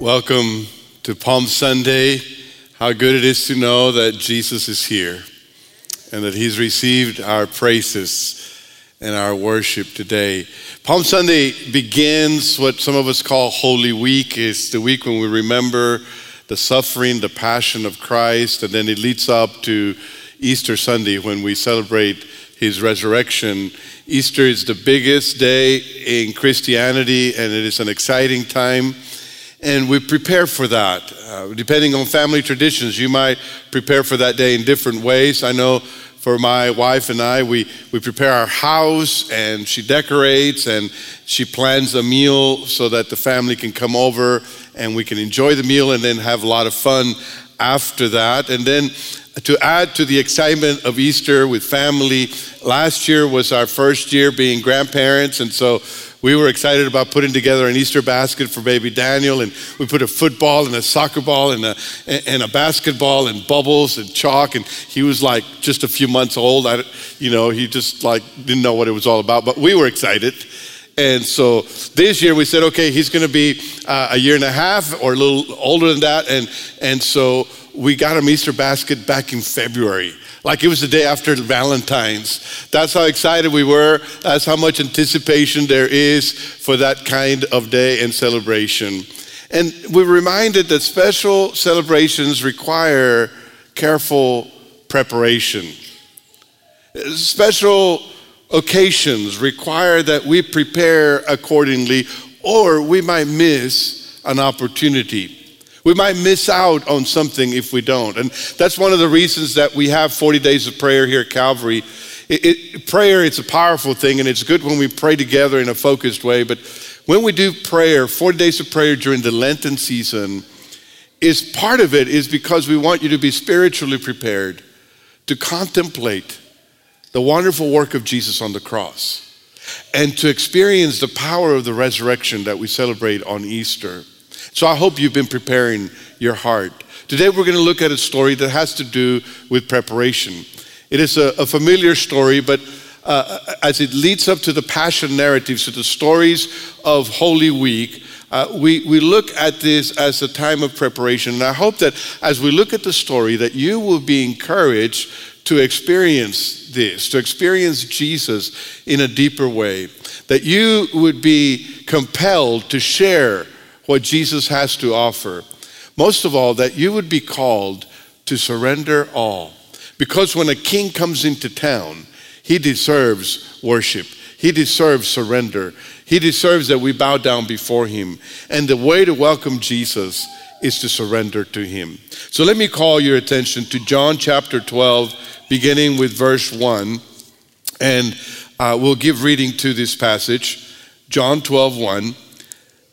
Welcome to Palm Sunday. How good it is to know that Jesus is here and that He's received our praises and our worship today. Palm Sunday begins what some of us call Holy Week. It's the week when we remember the suffering, the passion of Christ, and then it leads up to Easter Sunday when we celebrate His resurrection. Easter is the biggest day in Christianity, and it is an exciting time and we prepare for that. Uh, depending on family traditions, you might prepare for that day in different ways. I know for my wife and I, we, we prepare our house and she decorates and she plans a meal so that the family can come over and we can enjoy the meal and then have a lot of fun after that. And then to add to the excitement of Easter with family, last year was our first year being grandparents, and so we were excited about putting together an Easter basket for baby Daniel, and we put a football and a soccer ball and a, and a basketball and bubbles and chalk, and he was like just a few months old. I, you know, he just like didn't know what it was all about, but we were excited. And so this year we said, okay, he's going to be uh, a year and a half or a little older than that, and and so we got him Easter basket back in February like it was the day after Valentine's. That's how excited we were. That's how much anticipation there is for that kind of day and celebration. And we're reminded that special celebrations require careful preparation. Special occasions require that we prepare accordingly, or we might miss an opportunity. We might miss out on something if we don't. And that's one of the reasons that we have 40 days of prayer here at Calvary. It, it, prayer, it's a powerful thing, and it's good when we pray together in a focused way. But when we do prayer, 40 days of prayer during the Lenten season, is part of it is because we want you to be spiritually prepared to contemplate the wonderful work of Jesus on the cross and to experience the power of the resurrection that we celebrate on Easter. So I hope you've been preparing your heart. Today we're going to look at a story that has to do with preparation. It is a, a familiar story, but uh, as it leads up to the Passion narratives, to the stories of Holy Week, uh, we, we look at this as a time of preparation. And I hope that as we look at the story, that you will be encouraged to experience this, to experience Jesus in a deeper way, that you would be compelled to share what Jesus has to offer. Most of all, that you would be called to surrender all. Because when a king comes into town, he deserves worship. He deserves surrender. He deserves that we bow down before him. And the way to welcome Jesus is to surrender to him. So let me call your attention to John chapter 12, beginning with verse 1. And uh, we'll give reading to this passage. John 12, 1.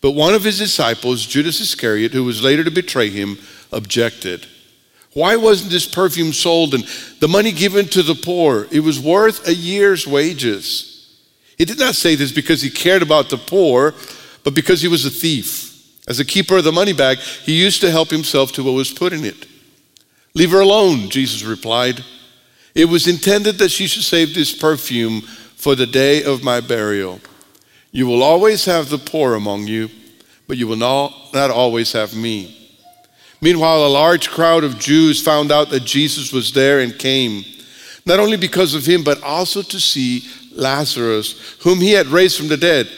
But one of his disciples, Judas Iscariot, who was later to betray him, objected. Why wasn't this perfume sold and the money given to the poor? It was worth a year's wages. He did not say this because he cared about the poor, but because he was a thief. As a keeper of the money bag, he used to help himself to what was put in it. Leave her alone, Jesus replied. It was intended that she should save this perfume for the day of my burial. You will always have the poor among you, but you will not, not always have me. Meanwhile, a large crowd of Jews found out that Jesus was there and came, not only because of him, but also to see Lazarus, whom he had raised from the dead.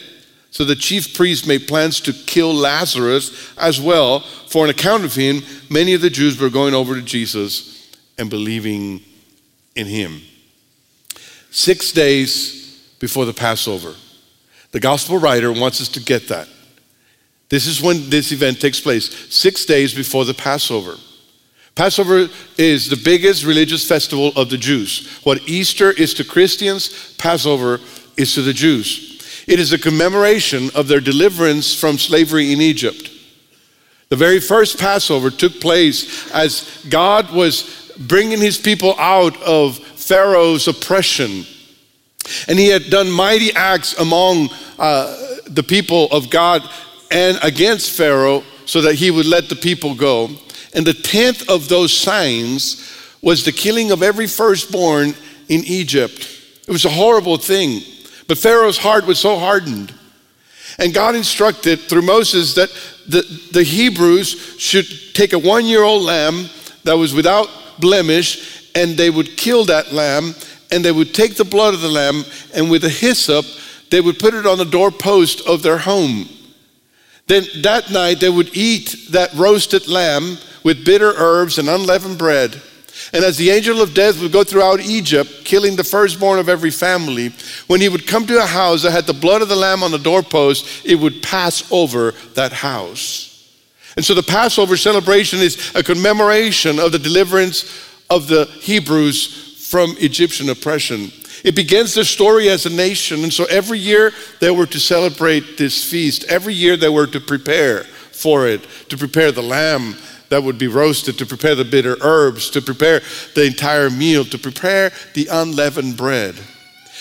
So the chief priests made plans to kill Lazarus as well. For an account of him, many of the Jews were going over to Jesus and believing in him. Six days before the Passover, the gospel writer wants us to get that. This is when this event takes place, six days before the Passover. Passover is the biggest religious festival of the Jews. What Easter is to Christians, Passover is to the Jews. It is a commemoration of their deliverance from slavery in Egypt. The very first Passover took place as God was bringing his people out of Pharaoh's oppression. And he had done mighty acts among uh, the people of God and against Pharaoh so that he would let the people go. And the tenth of those signs was the killing of every firstborn in Egypt. It was a horrible thing. But Pharaoh's heart was so hardened. And God instructed through Moses that the, the Hebrews should take a one year old lamb that was without blemish, and they would kill that lamb, and they would take the blood of the lamb, and with a hyssop, they would put it on the doorpost of their home. Then that night they would eat that roasted lamb with bitter herbs and unleavened bread. And as the angel of death would go throughout Egypt, killing the firstborn of every family, when he would come to a house that had the blood of the lamb on the doorpost, it would pass over that house. And so the Passover celebration is a commemoration of the deliverance of the Hebrews from Egyptian oppression. It begins their story as a nation. And so every year they were to celebrate this feast. Every year they were to prepare for it, to prepare the lamb that would be roasted, to prepare the bitter herbs, to prepare the entire meal, to prepare the unleavened bread.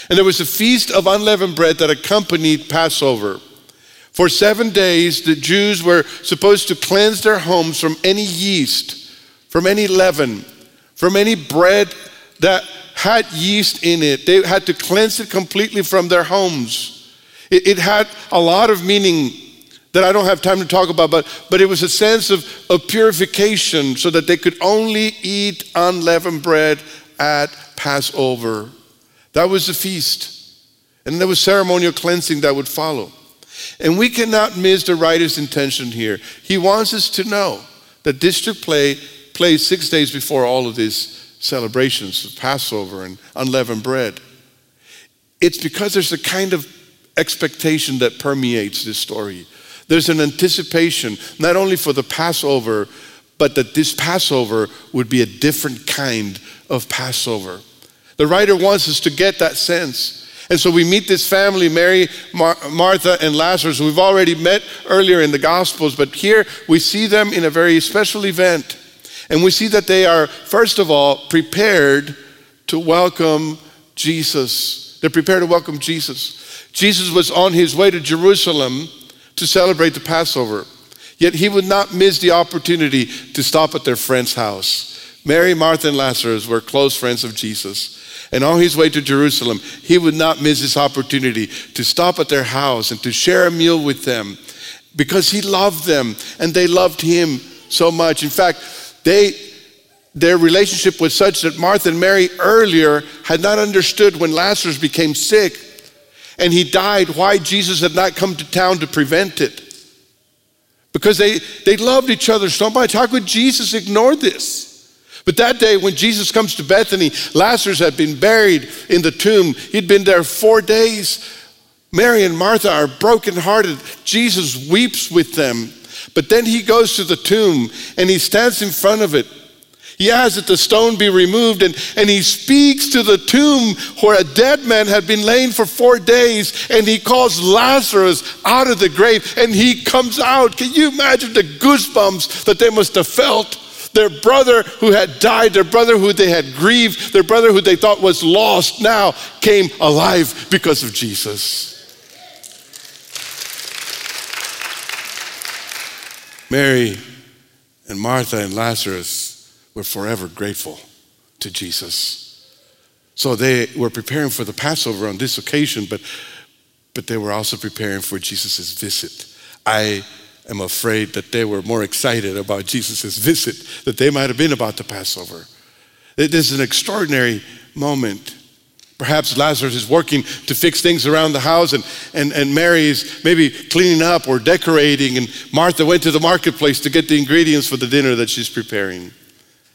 And there was a feast of unleavened bread that accompanied Passover. For seven days, the Jews were supposed to cleanse their homes from any yeast, from any leaven, from any bread that had yeast in it. They had to cleanse it completely from their homes. It, it had a lot of meaning that I don't have time to talk about, but, but it was a sense of, of purification so that they could only eat unleavened bread at Passover. That was the feast. And there was ceremonial cleansing that would follow. And we cannot miss the writer's intention here. He wants us to know that this took place six days before all of these celebrations of Passover and unleavened bread. It's because there's a kind of expectation that permeates this story. There's an anticipation, not only for the Passover, but that this Passover would be a different kind of Passover. The writer wants us to get that sense. And so we meet this family, Mary, Mar- Martha, and Lazarus. We've already met earlier in the Gospels, but here we see them in a very special event. And we see that they are, first of all, prepared to welcome Jesus. They're prepared to welcome Jesus. Jesus was on his way to Jerusalem to celebrate the Passover. Yet he would not miss the opportunity to stop at their friend's house. Mary, Martha, and Lazarus were close friends of Jesus. And on his way to Jerusalem, he would not miss this opportunity to stop at their house and to share a meal with them because he loved them and they loved him so much. In fact, they, their relationship was such that Martha and Mary earlier had not understood when Lazarus became sick and he died, why Jesus had not come to town to prevent it. Because they, they loved each other so much. How could Jesus ignore this? But that day, when Jesus comes to Bethany, Lazarus had been buried in the tomb. He'd been there four days. Mary and Martha are brokenhearted. Jesus weeps with them. But then he goes to the tomb and he stands in front of it he asks that the stone be removed and, and he speaks to the tomb where a dead man had been laying for four days and he calls Lazarus out of the grave and he comes out. Can you imagine the goosebumps that they must have felt? Their brother who had died, their brother who they had grieved, their brother who they thought was lost now came alive because of Jesus. Mary and Martha and Lazarus were forever grateful to Jesus. So they were preparing for the Passover on this occasion, but, but they were also preparing for Jesus' visit. I am afraid that they were more excited about Jesus' visit that they might have been about the Passover. It is an extraordinary moment. Perhaps Lazarus is working to fix things around the house, and, and, and Mary is maybe cleaning up or decorating, and Martha went to the marketplace to get the ingredients for the dinner that she's preparing.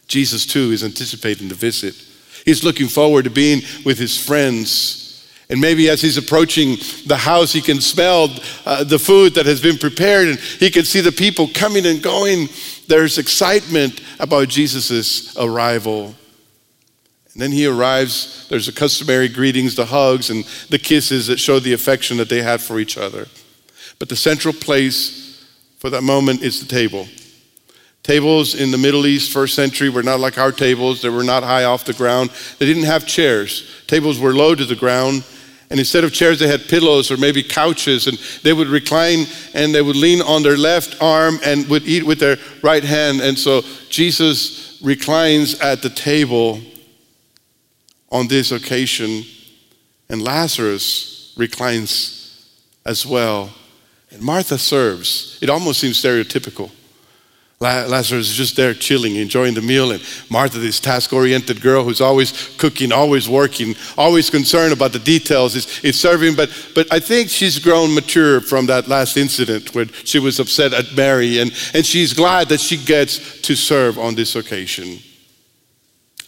Jesus, too, is anticipating the visit. He's looking forward to being with his friends. And maybe as he's approaching the house, he can smell uh, the food that has been prepared and he can see the people coming and going. There's excitement about Jesus' arrival. And then he arrives. There's the customary greetings, the hugs, and the kisses that show the affection that they had for each other. But the central place for that moment is the table. Tables in the Middle East, first century, were not like our tables. They were not high off the ground. They didn't have chairs. Tables were low to the ground. And instead of chairs, they had pillows or maybe couches. And they would recline and they would lean on their left arm and would eat with their right hand. And so Jesus reclines at the table on this occasion. And Lazarus reclines as well. And Martha serves. It almost seems stereotypical. Lazarus is just there chilling, enjoying the meal. And Martha, this task oriented girl who's always cooking, always working, always concerned about the details, is, is serving. But, but I think she's grown mature from that last incident when she was upset at Mary. And, and she's glad that she gets to serve on this occasion.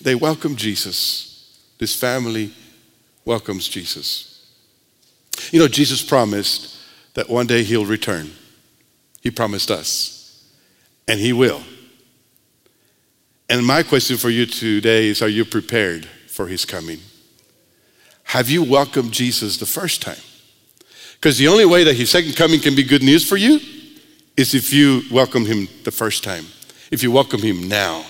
They welcome Jesus. This family welcomes Jesus. You know, Jesus promised that one day he'll return. He promised us and He will. And my question for you today is Are you prepared for His coming? Have you welcomed Jesus the first time? Because the only way that His second coming can be good news for you is if you welcome Him the first time, if you welcome Him now.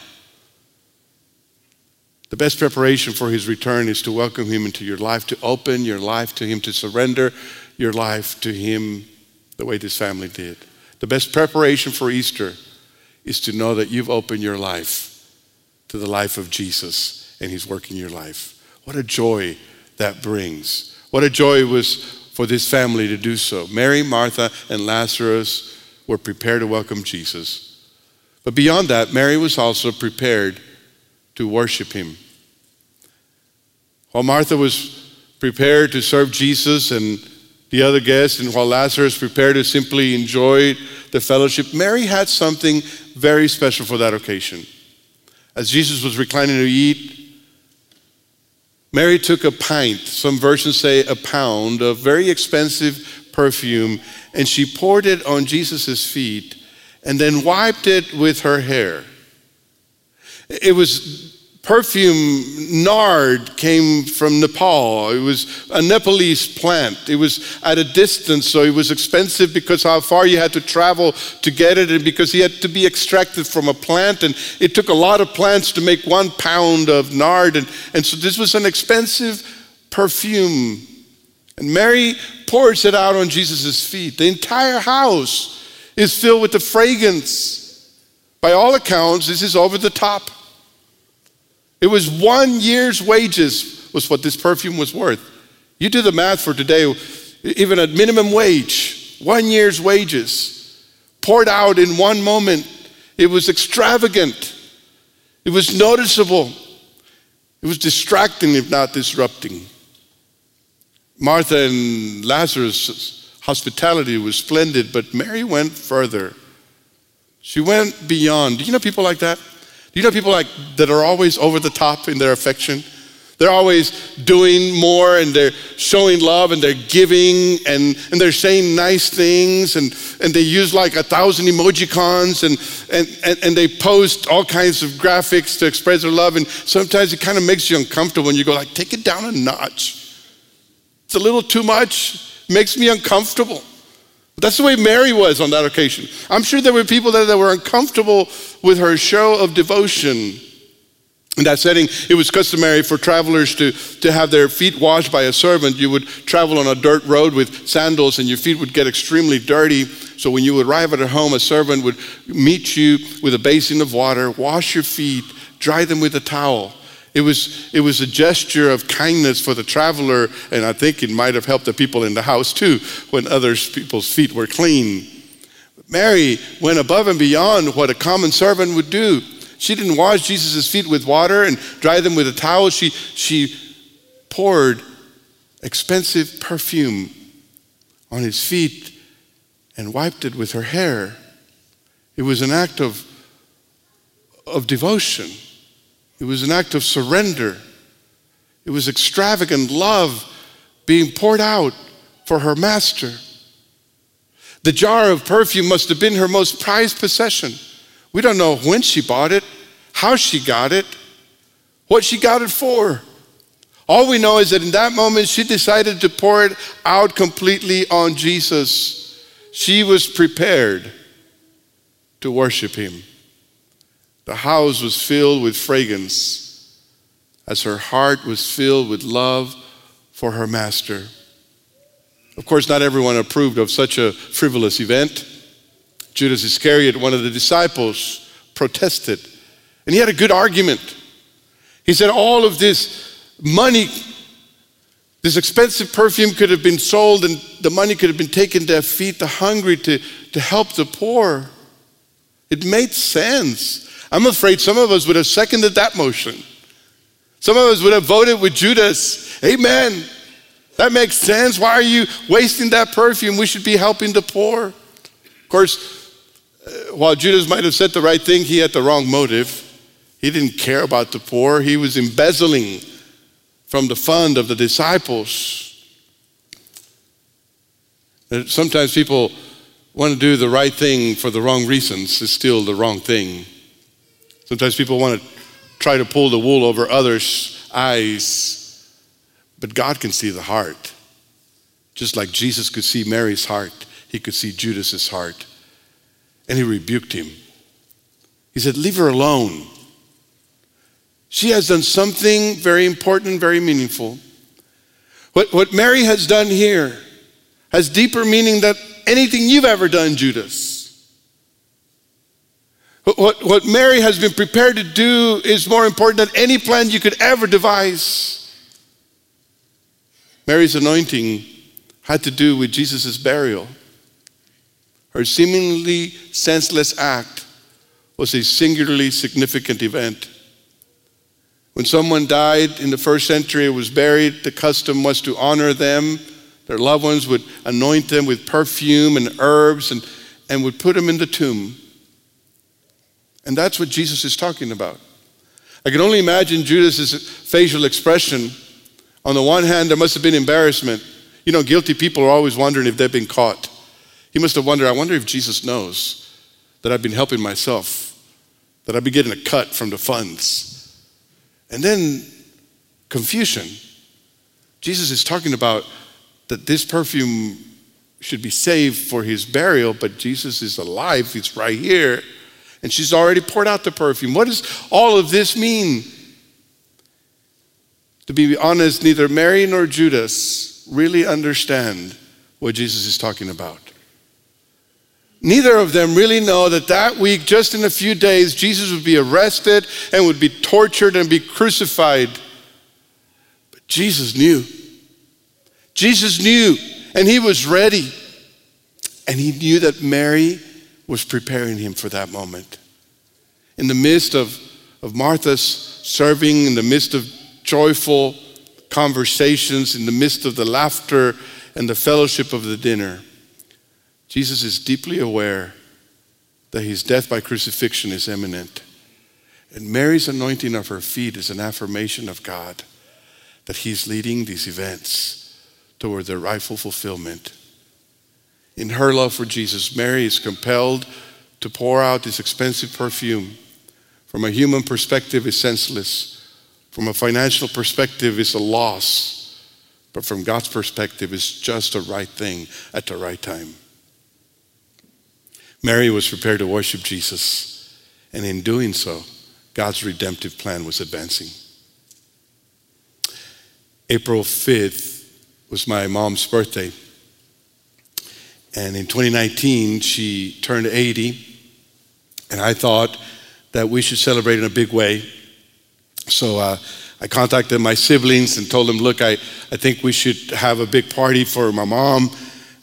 The best preparation for His return is to welcome Him into your life, to open your life to Him, to surrender your life to Him the way this family did. The best preparation for Easter is to know that you've opened your life to the life of Jesus and He's working your life. What a joy that brings. What a joy it was for this family to do so. Mary, Martha, and Lazarus were prepared to welcome Jesus. But beyond that, Mary was also prepared to worship Him. While Martha was prepared to serve Jesus and the other guests, and while Lazarus prepared to simply enjoy the fellowship, Mary had something very special for that occasion. As Jesus was reclining to eat, Mary took a pint, some versions say a pound, of very expensive perfume, and she poured it on Jesus' feet and then wiped it with her hair. It was perfume nard came from Nepal. It was a Nepalese plant. It was at a distance, so it was expensive because how far you had to travel to get it, and because it had to be extracted from a plant. And it took a lot of plants to make one pound of nard. And, and so this was an expensive perfume. And Mary pours it out on Jesus' feet. The entire house is filled with the fragrance. By all accounts, this is over the top. It was one year's wages was what this perfume was worth. You do the math for today, even at minimum wage, one year's wages poured out in one moment. It was extravagant. It was noticeable. It was distracting, if not disrupting. Martha and Lazarus' hospitality was splendid, but Mary went further. She went beyond. Do you know people like that? Do you know people like that are always over the top in their affection? They're always doing more and they're showing love and they're giving and, and they're saying nice things and, and they use like a thousand emojicons and, and, and, and they post all kinds of graphics to express their love. And sometimes it kind of makes you uncomfortable and you go like, take it down a notch. It's a little too much, makes me uncomfortable. That's the way Mary was on that occasion. I'm sure there were people there that were uncomfortable with her show of devotion. In that setting, it was customary for travelers to, to have their feet washed by a servant. You would travel on a dirt road with sandals, and your feet would get extremely dirty. So, when you would arrive at a home, a servant would meet you with a basin of water, wash your feet, dry them with a towel. It was, it was a gesture of kindness for the traveler, and I think it might have helped the people in the house too when other people's feet were clean. Mary went above and beyond what a common servant would do. She didn't wash Jesus' feet with water and dry them with a towel. She, she poured expensive perfume on his feet and wiped it with her hair. It was an act of, of devotion. It was an act of surrender. It was extravagant love being poured out for her master. The jar of perfume must have been her most prized possession. We don't know when she bought it, how she got it, what she got it for. All we know is that in that moment she decided to pour it out completely on Jesus. She was prepared to worship him. The house was filled with fragrance as her heart was filled with love for her master. Of course, not everyone approved of such a frivolous event. Judas Iscariot, one of the disciples, protested. And he had a good argument. He said, All of this money, this expensive perfume could have been sold, and the money could have been taken to feed the hungry, to, to help the poor. It made sense. I'm afraid some of us would have seconded that motion. Some of us would have voted with Judas. Amen. That makes sense. Why are you wasting that perfume? We should be helping the poor. Of course, uh, while Judas might have said the right thing, he had the wrong motive. He didn't care about the poor, he was embezzling from the fund of the disciples. Sometimes people want to do the right thing for the wrong reasons, it's still the wrong thing. Sometimes people want to try to pull the wool over others' eyes but God can see the heart. Just like Jesus could see Mary's heart, he could see Judas's heart. And he rebuked him. He said, Leave her alone. She has done something very important, very meaningful. What, what Mary has done here has deeper meaning than anything you've ever done, Judas. What, what, Mary has been prepared to do is more important than any plan you could ever devise. Mary's anointing had to do with Jesus' burial. Her seemingly senseless act was a singularly significant event. When someone died in the first century and was buried, the custom was to honor them. Their loved ones would anoint them with perfume and herbs and, and would put them in the tomb. And that's what Jesus is talking about. I can only imagine Judas's facial expression on the one hand, there must have been embarrassment. You know, guilty people are always wondering if they've been caught. He must have wondered, I wonder if Jesus knows that I've been helping myself, that I've been getting a cut from the funds. And then confusion. Jesus is talking about that this perfume should be saved for his burial, but Jesus is alive, he's right here, and she's already poured out the perfume. What does all of this mean? To be honest, neither Mary nor Judas really understand what Jesus is talking about. Neither of them really know that that week, just in a few days, Jesus would be arrested and would be tortured and be crucified. But Jesus knew. Jesus knew, and he was ready. And he knew that Mary was preparing him for that moment. In the midst of, of Martha's serving, in the midst of joyful conversations in the midst of the laughter and the fellowship of the dinner. Jesus is deeply aware that his death by crucifixion is imminent. And Mary's anointing of her feet is an affirmation of God that he's leading these events toward their rightful fulfillment. In her love for Jesus, Mary is compelled to pour out this expensive perfume. From a human perspective, it's senseless from a financial perspective, it's a loss. But from God's perspective, it's just the right thing at the right time. Mary was prepared to worship Jesus, and in doing so, God's redemptive plan was advancing. April 5th was my mom's birthday. And in 2019, she turned 80. And I thought that we should celebrate in a big way. So uh, I contacted my siblings and told them, look, I, I think we should have a big party for my mom.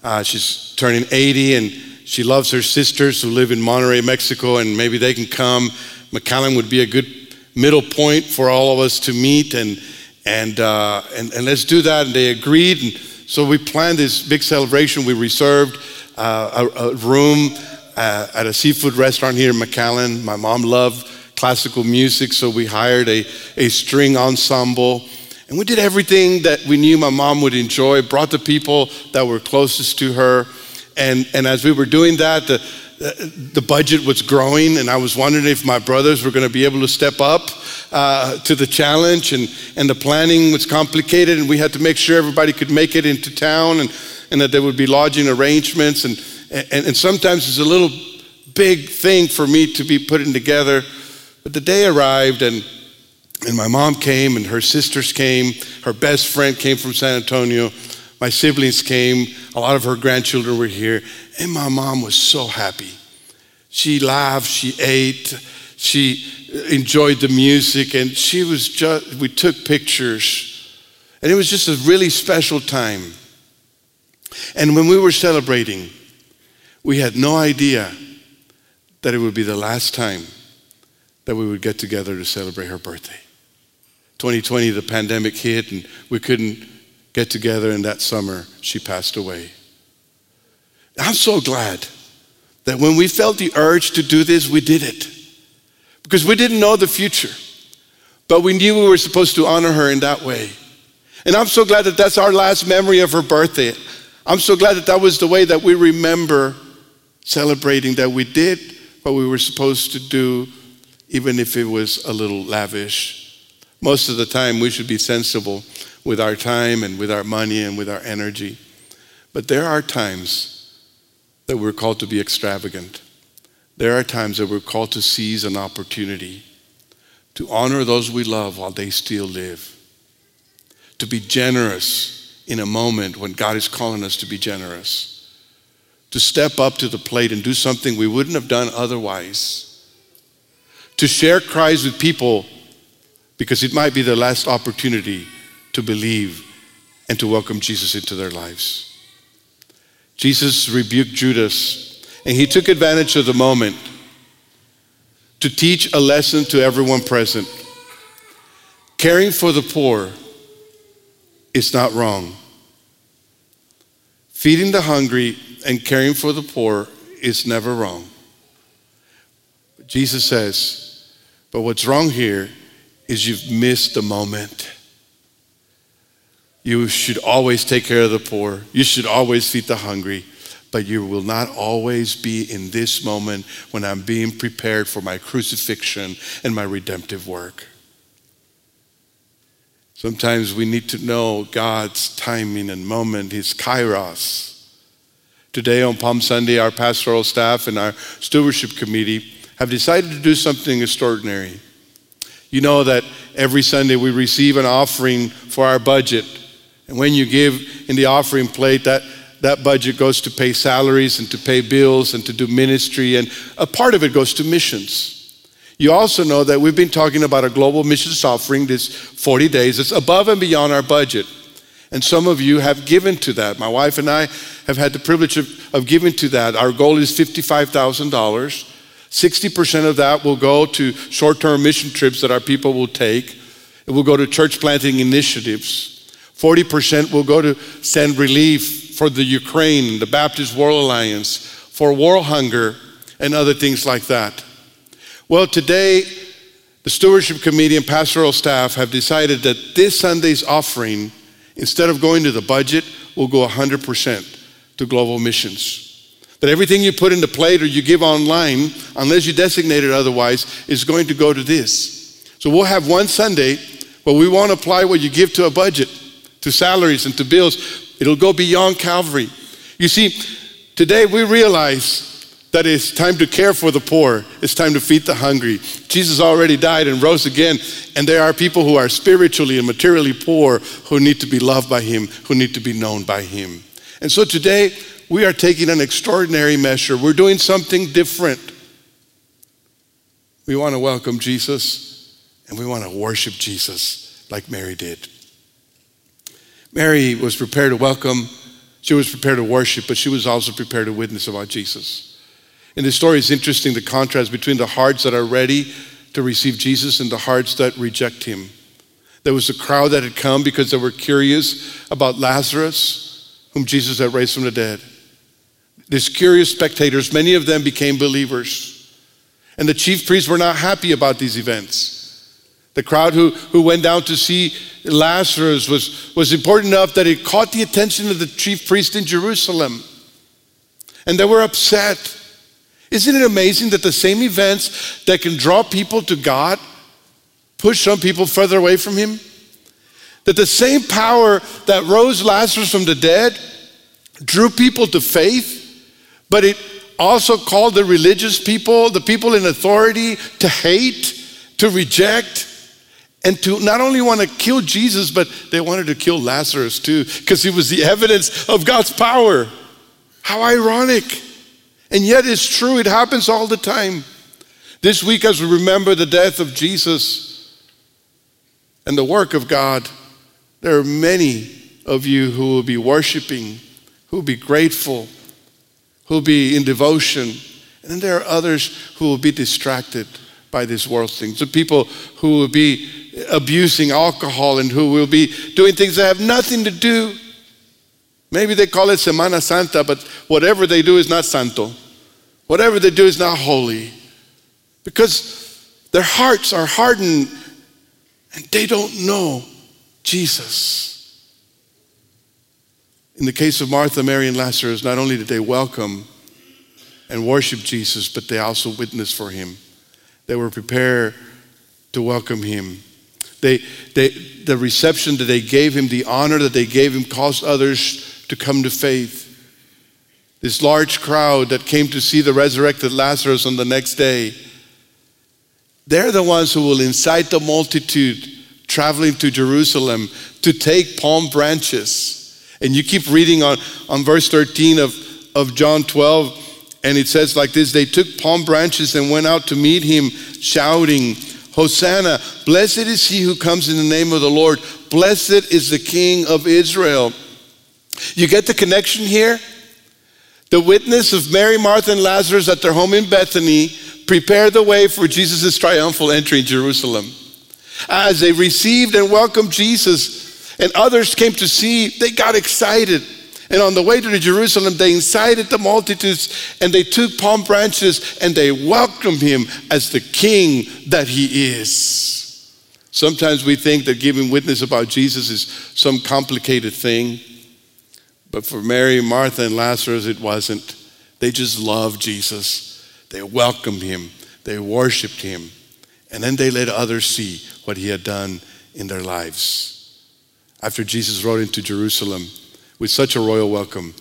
Uh, she's turning 80 and she loves her sisters who live in Monterrey, Mexico, and maybe they can come. McAllen would be a good middle point for all of us to meet and, and, uh, and, and let's do that. And they agreed. And so we planned this big celebration. We reserved uh, a, a, room uh, at a seafood restaurant here in McAllen. My mom loved classical music, so we hired a, a string ensemble. And we did everything that we knew my mom would enjoy, brought the people that were closest to her. And, and as we were doing that, the, the budget was growing, and I was wondering if my brothers were going to be able to step up uh, to the challenge. And, and the planning was complicated, and we had to make sure everybody could make it into town and, and that there would be lodging arrangements. And, and, and sometimes it's a little big thing for me to be putting together But the day arrived, and, and my mom came, and her sisters came. Her best friend came from San Antonio. My siblings came. A lot of her grandchildren were here. And my mom was so happy. She laughed, she ate, she uh, enjoyed the music, and she was just, we took pictures. And it was just a really special time. And when we were celebrating, we had no idea that it would be the last time that we would get together to celebrate her birthday. 2020, the pandemic hit, and we couldn't get together, and that summer she passed away. I'm so glad that when we felt the urge to do this, we did it. Because we didn't know the future, but we knew we were supposed to honor her in that way. And I'm so glad that that's our last memory of her birthday. I'm so glad that that was the way that we remember celebrating that we did what we were supposed to do even if it was a little lavish. Most of the time, we should be sensible with our time and with our money and with our energy. But there are times that we're called to be extravagant. There are times that we're called to seize an opportunity to honor those we love while they still live, to be generous in a moment when God is calling us to be generous, to step up to the plate and do something we wouldn't have done otherwise to share Christ with people because it might be their last opportunity to believe and to welcome Jesus into their lives. Jesus rebuked Judas, and he took advantage of the moment to teach a lesson to everyone present. Caring for the poor is not wrong. Feeding the hungry and caring for the poor is never wrong. Jesus says, but what's wrong here is you've missed the moment. You should always take care of the poor. You should always feed the hungry. But you will not always be in this moment when I'm being prepared for my crucifixion and my redemptive work. Sometimes we need to know God's timing and moment, His kairos. Today on Palm Sunday, our pastoral staff and our stewardship committee have decided to do something extraordinary. You know that every Sunday we receive an offering for our budget. And when you give in the offering plate, that, that budget goes to pay salaries and to pay bills and to do ministry, and a part of it goes to missions. You also know that we've been talking about a global missions offering this 40 days. It's above and beyond our budget. And some of you have given to that. My wife and I have had the privilege of, of giving to that. Our goal is $55,000. 60% of that will go to short term mission trips that our people will take. It will go to church planting initiatives. 40% will go to send relief for the Ukraine, the Baptist World Alliance, for world hunger, and other things like that. Well, today, the stewardship committee and pastoral staff have decided that this Sunday's offering, instead of going to the budget, will go 100% to global missions. That everything you put in the plate or you give online, unless you designate it otherwise, is going to go to this. So we'll have one Sunday, but we won't apply what you give to a budget, to salaries and to bills. It'll go beyond Calvary. You see, today we realize that it's time to care for the poor. It's time to feed the hungry. Jesus already died and rose again, and there are people who are spiritually and materially poor who need to be loved by Him, who need to be known by Him. And so today, we are taking an extraordinary measure. We're doing something different. We want to welcome Jesus and we want to worship Jesus like Mary did. Mary was prepared to welcome, she was prepared to worship, but she was also prepared to witness about Jesus. And the story, is interesting the contrast between the hearts that are ready to receive Jesus and the hearts that reject him. There was a crowd that had come because they were curious about Lazarus, whom Jesus had raised from the dead. These curious spectators, many of them became believers. And the chief priests were not happy about these events. The crowd who, who went down to see Lazarus was, was important enough that it caught the attention of the chief priest in Jerusalem. And they were upset. Isn't it amazing that the same events that can draw people to God push some people further away from Him? That the same power that rose Lazarus from the dead drew people to faith but it also called the religious people, the people in authority, to hate to reject, and to not only want to kill Jesus, but they wanted to kill Lazarus too, because he was the evidence of God's power. How ironic. And yet it's true, it happens all the time. This week, as we remember the death of Jesus and the work of God, there are many of you who will be worshiping, who will be grateful, who will be in devotion. And then there are others who will be distracted by these world things. The people who will be abusing alcohol and who will be doing things that have nothing to do. Maybe they call it Semana Santa, but whatever they do is not santo. Whatever they do is not holy. Because their hearts are hardened and they don't know Jesus. In the case of Martha, Mary, and Lazarus, not only did they welcome and worship Jesus, but they also witnessed for him. They were prepared to welcome him. They, they, the reception that they gave him, the honor that they gave him, caused others to come to faith. This large crowd that came to see the resurrected Lazarus on the next day, they're the ones who will incite the multitude traveling to Jerusalem to take palm branches. And you keep reading on, on verse 13 of, of John 12, and it says like this They took palm branches and went out to meet him, shouting, Hosanna, blessed is he who comes in the name of the Lord. Blessed is the King of Israel. You get the connection here? The witness of Mary, Martha, and Lazarus at their home in Bethany prepared the way for Jesus' triumphal entry in Jerusalem. As they received and welcomed Jesus, and others came to see, they got excited. And on the way to Jerusalem, they incited the multitudes and they took palm branches and they welcomed him as the king that he is. Sometimes we think that giving witness about Jesus is some complicated thing. But for Mary, Martha, and Lazarus, it wasn't. They just loved Jesus. They welcomed him, they worshiped him, and then they let others see what he had done in their lives. After Jesus rode into Jerusalem, with such a royal welcome,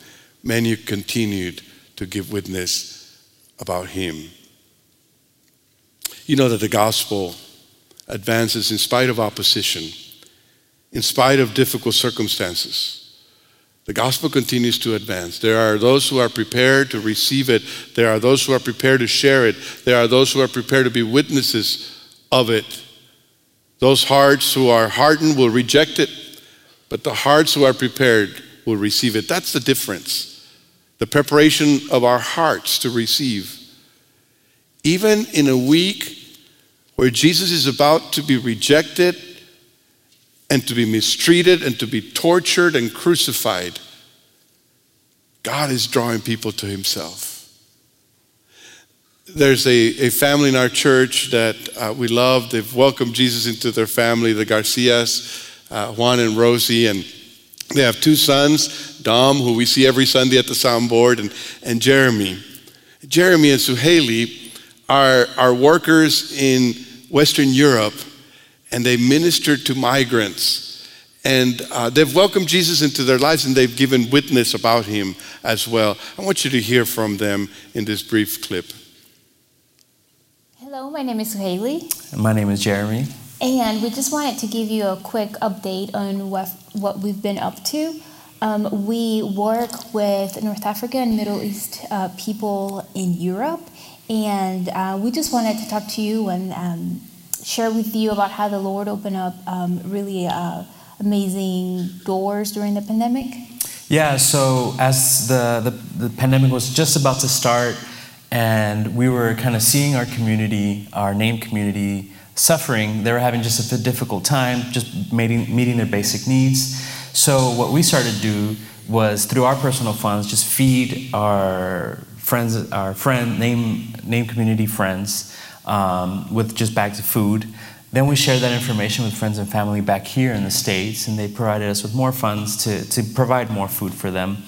many continued to give witness about him. You know that the gospel advances in spite of opposition, in spite of difficult circumstances. The gospel continues to advance. There are those who are prepared to receive it. There are those who are prepared to share it. There are those who are prepared to be witnesses of it. Those hearts who are hardened will reject it, but the hearts who are prepared will receive it. That's the difference. The preparation of our hearts to receive. Even in a week where Jesus is about to be rejected and to be mistreated and to be tortured and crucified, God is drawing people to Himself. There's a, a family in our church that uh, we love. They've welcomed Jesus into their family, the Garcias, uh, Juan and Rosie, and they have two sons, Dom, who we see every Sunday at the soundboard, and, and Jeremy. Jeremy and Suhaili are, are workers in Western Europe, and they minister to migrants. And uh, they've welcomed Jesus into their lives and they've given witness about him as well. I want you to hear from them in this brief clip. Hello, my name is Haley. And my name is Jeremy. And we just wanted to give you a quick update on what, what we've been up to. Um, we work with North Africa and Middle East uh, people in Europe, and uh, we just wanted to talk to you and um, share with you about how the Lord opened up um, really uh, amazing doors during the pandemic. Yeah, so as the, the, the pandemic was just about to start, and we were kind of seeing our community, our name community, suffering. They were having just a difficult time, just meeting, meeting their basic needs. So what we started to do was through our personal funds, just feed our friends, our friend name name community friends um, with just bags of food. Then we shared that information with friends and family back here in the States, and they provided us with more funds to, to provide more food for them.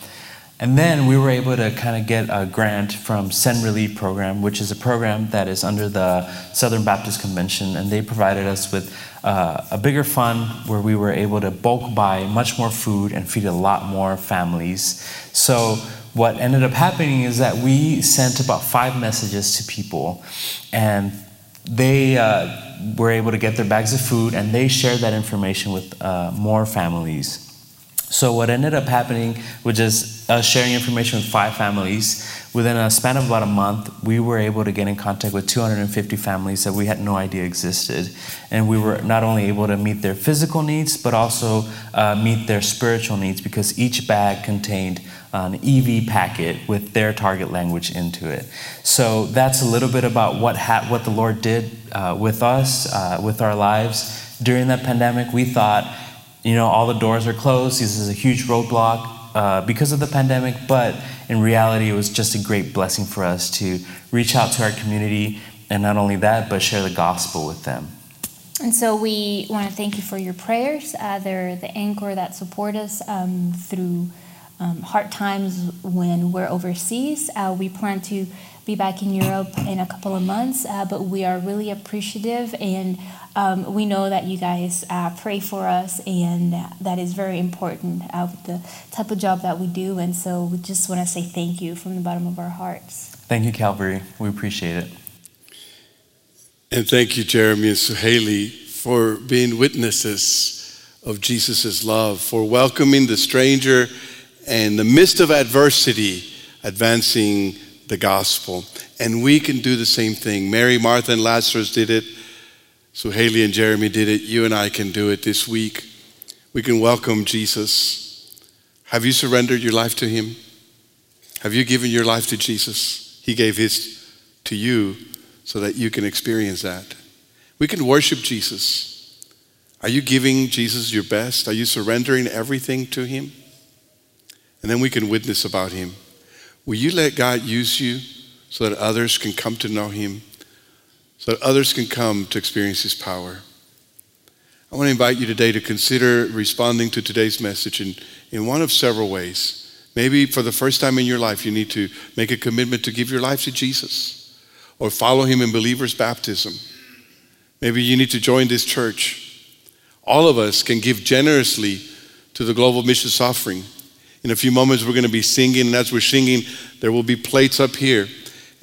And then we were able to kind of get a grant from Send Relief Program, which is a program that is under the Southern Baptist Convention, and they provided us with uh, a bigger fund where we were able to bulk buy much more food and feed a lot more families. So what ended up happening is that we sent about five messages to people, and they uh, were able to get their bags of food and they shared that information with uh, more families. So, what ended up happening was just us sharing information with five families. Within a span of about a month, we were able to get in contact with 250 families that we had no idea existed. And we were not only able to meet their physical needs, but also uh, meet their spiritual needs because each bag contained an EV packet with their target language into it. So that's a little bit about what, ha- what the Lord did uh, with us, uh, with our lives. During that pandemic, we thought, you know, all the doors are closed. This is a huge roadblock uh, because of the pandemic, but in reality, it was just a great blessing for us to reach out to our community and not only that, but share the gospel with them. And so we want to thank you for your prayers. Uh, they're the anchor that support us um, through um, hard times when we're overseas. Uh, we plan to be back in Europe in a couple of months, uh, but we are really appreciative and um, we know that you guys uh, pray for us, and that is very important uh, with the type of job that we do. And so we just want to say thank you from the bottom of our hearts. Thank you, Calvary. We appreciate it. And thank you, Jeremy and Suhaili, for being witnesses of Jesus' love, for welcoming the stranger and the midst of adversity, advancing the gospel. And we can do the same thing. Mary, Martha, and Lazarus did it. Suhaili and Jeremy did it. You and I can do it this week. We can welcome Jesus. Have you surrendered your life to Him? Have you given your life to Jesus? He gave His to you so that you can experience that. We can worship Jesus. Are you giving Jesus your best? Are you surrendering everything to Him? And then we can witness about Him. Will you let God use you so that others can come to know Him, so that others can come to experience His power? I want to invite you today to consider responding to today's message in, in one of several ways. Maybe for the first time in your life, you need to make a commitment to give your life to Jesus or follow Him in believer's baptism. Maybe you need to join this church. All of us can give generously to the global missions offering. In a few moments, we're going to be singing, and as we're singing, there will be plates up here.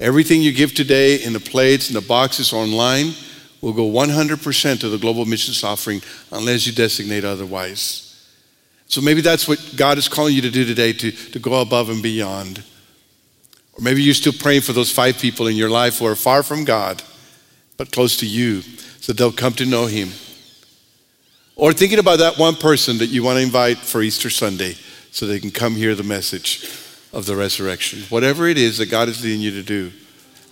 Everything you give today in the plates, in the boxes, online, will go 100% to the global missions offering unless you designate otherwise. So maybe that's what God is calling you to do today to, to go above and beyond. Or maybe you're still praying for those five people in your life who are far from God, but close to you, so they'll come to know Him. Or thinking about that one person that you want to invite for Easter Sunday so they can come hear the message of the resurrection. Whatever it is that God is leading you to do,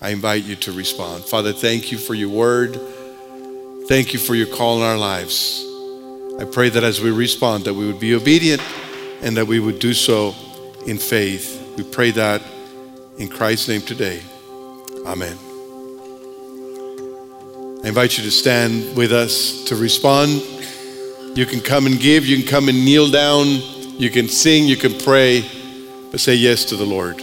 I invite you to respond. Father, thank you for your word. Thank you for your call in our lives. I pray that as we respond, that we would be obedient and that we would do so in faith. We pray that in Christ's name today. Amen. I invite you to stand with us to respond. You can come and give, you can come and kneel down. You can sing, you can pray, but say yes to the Lord.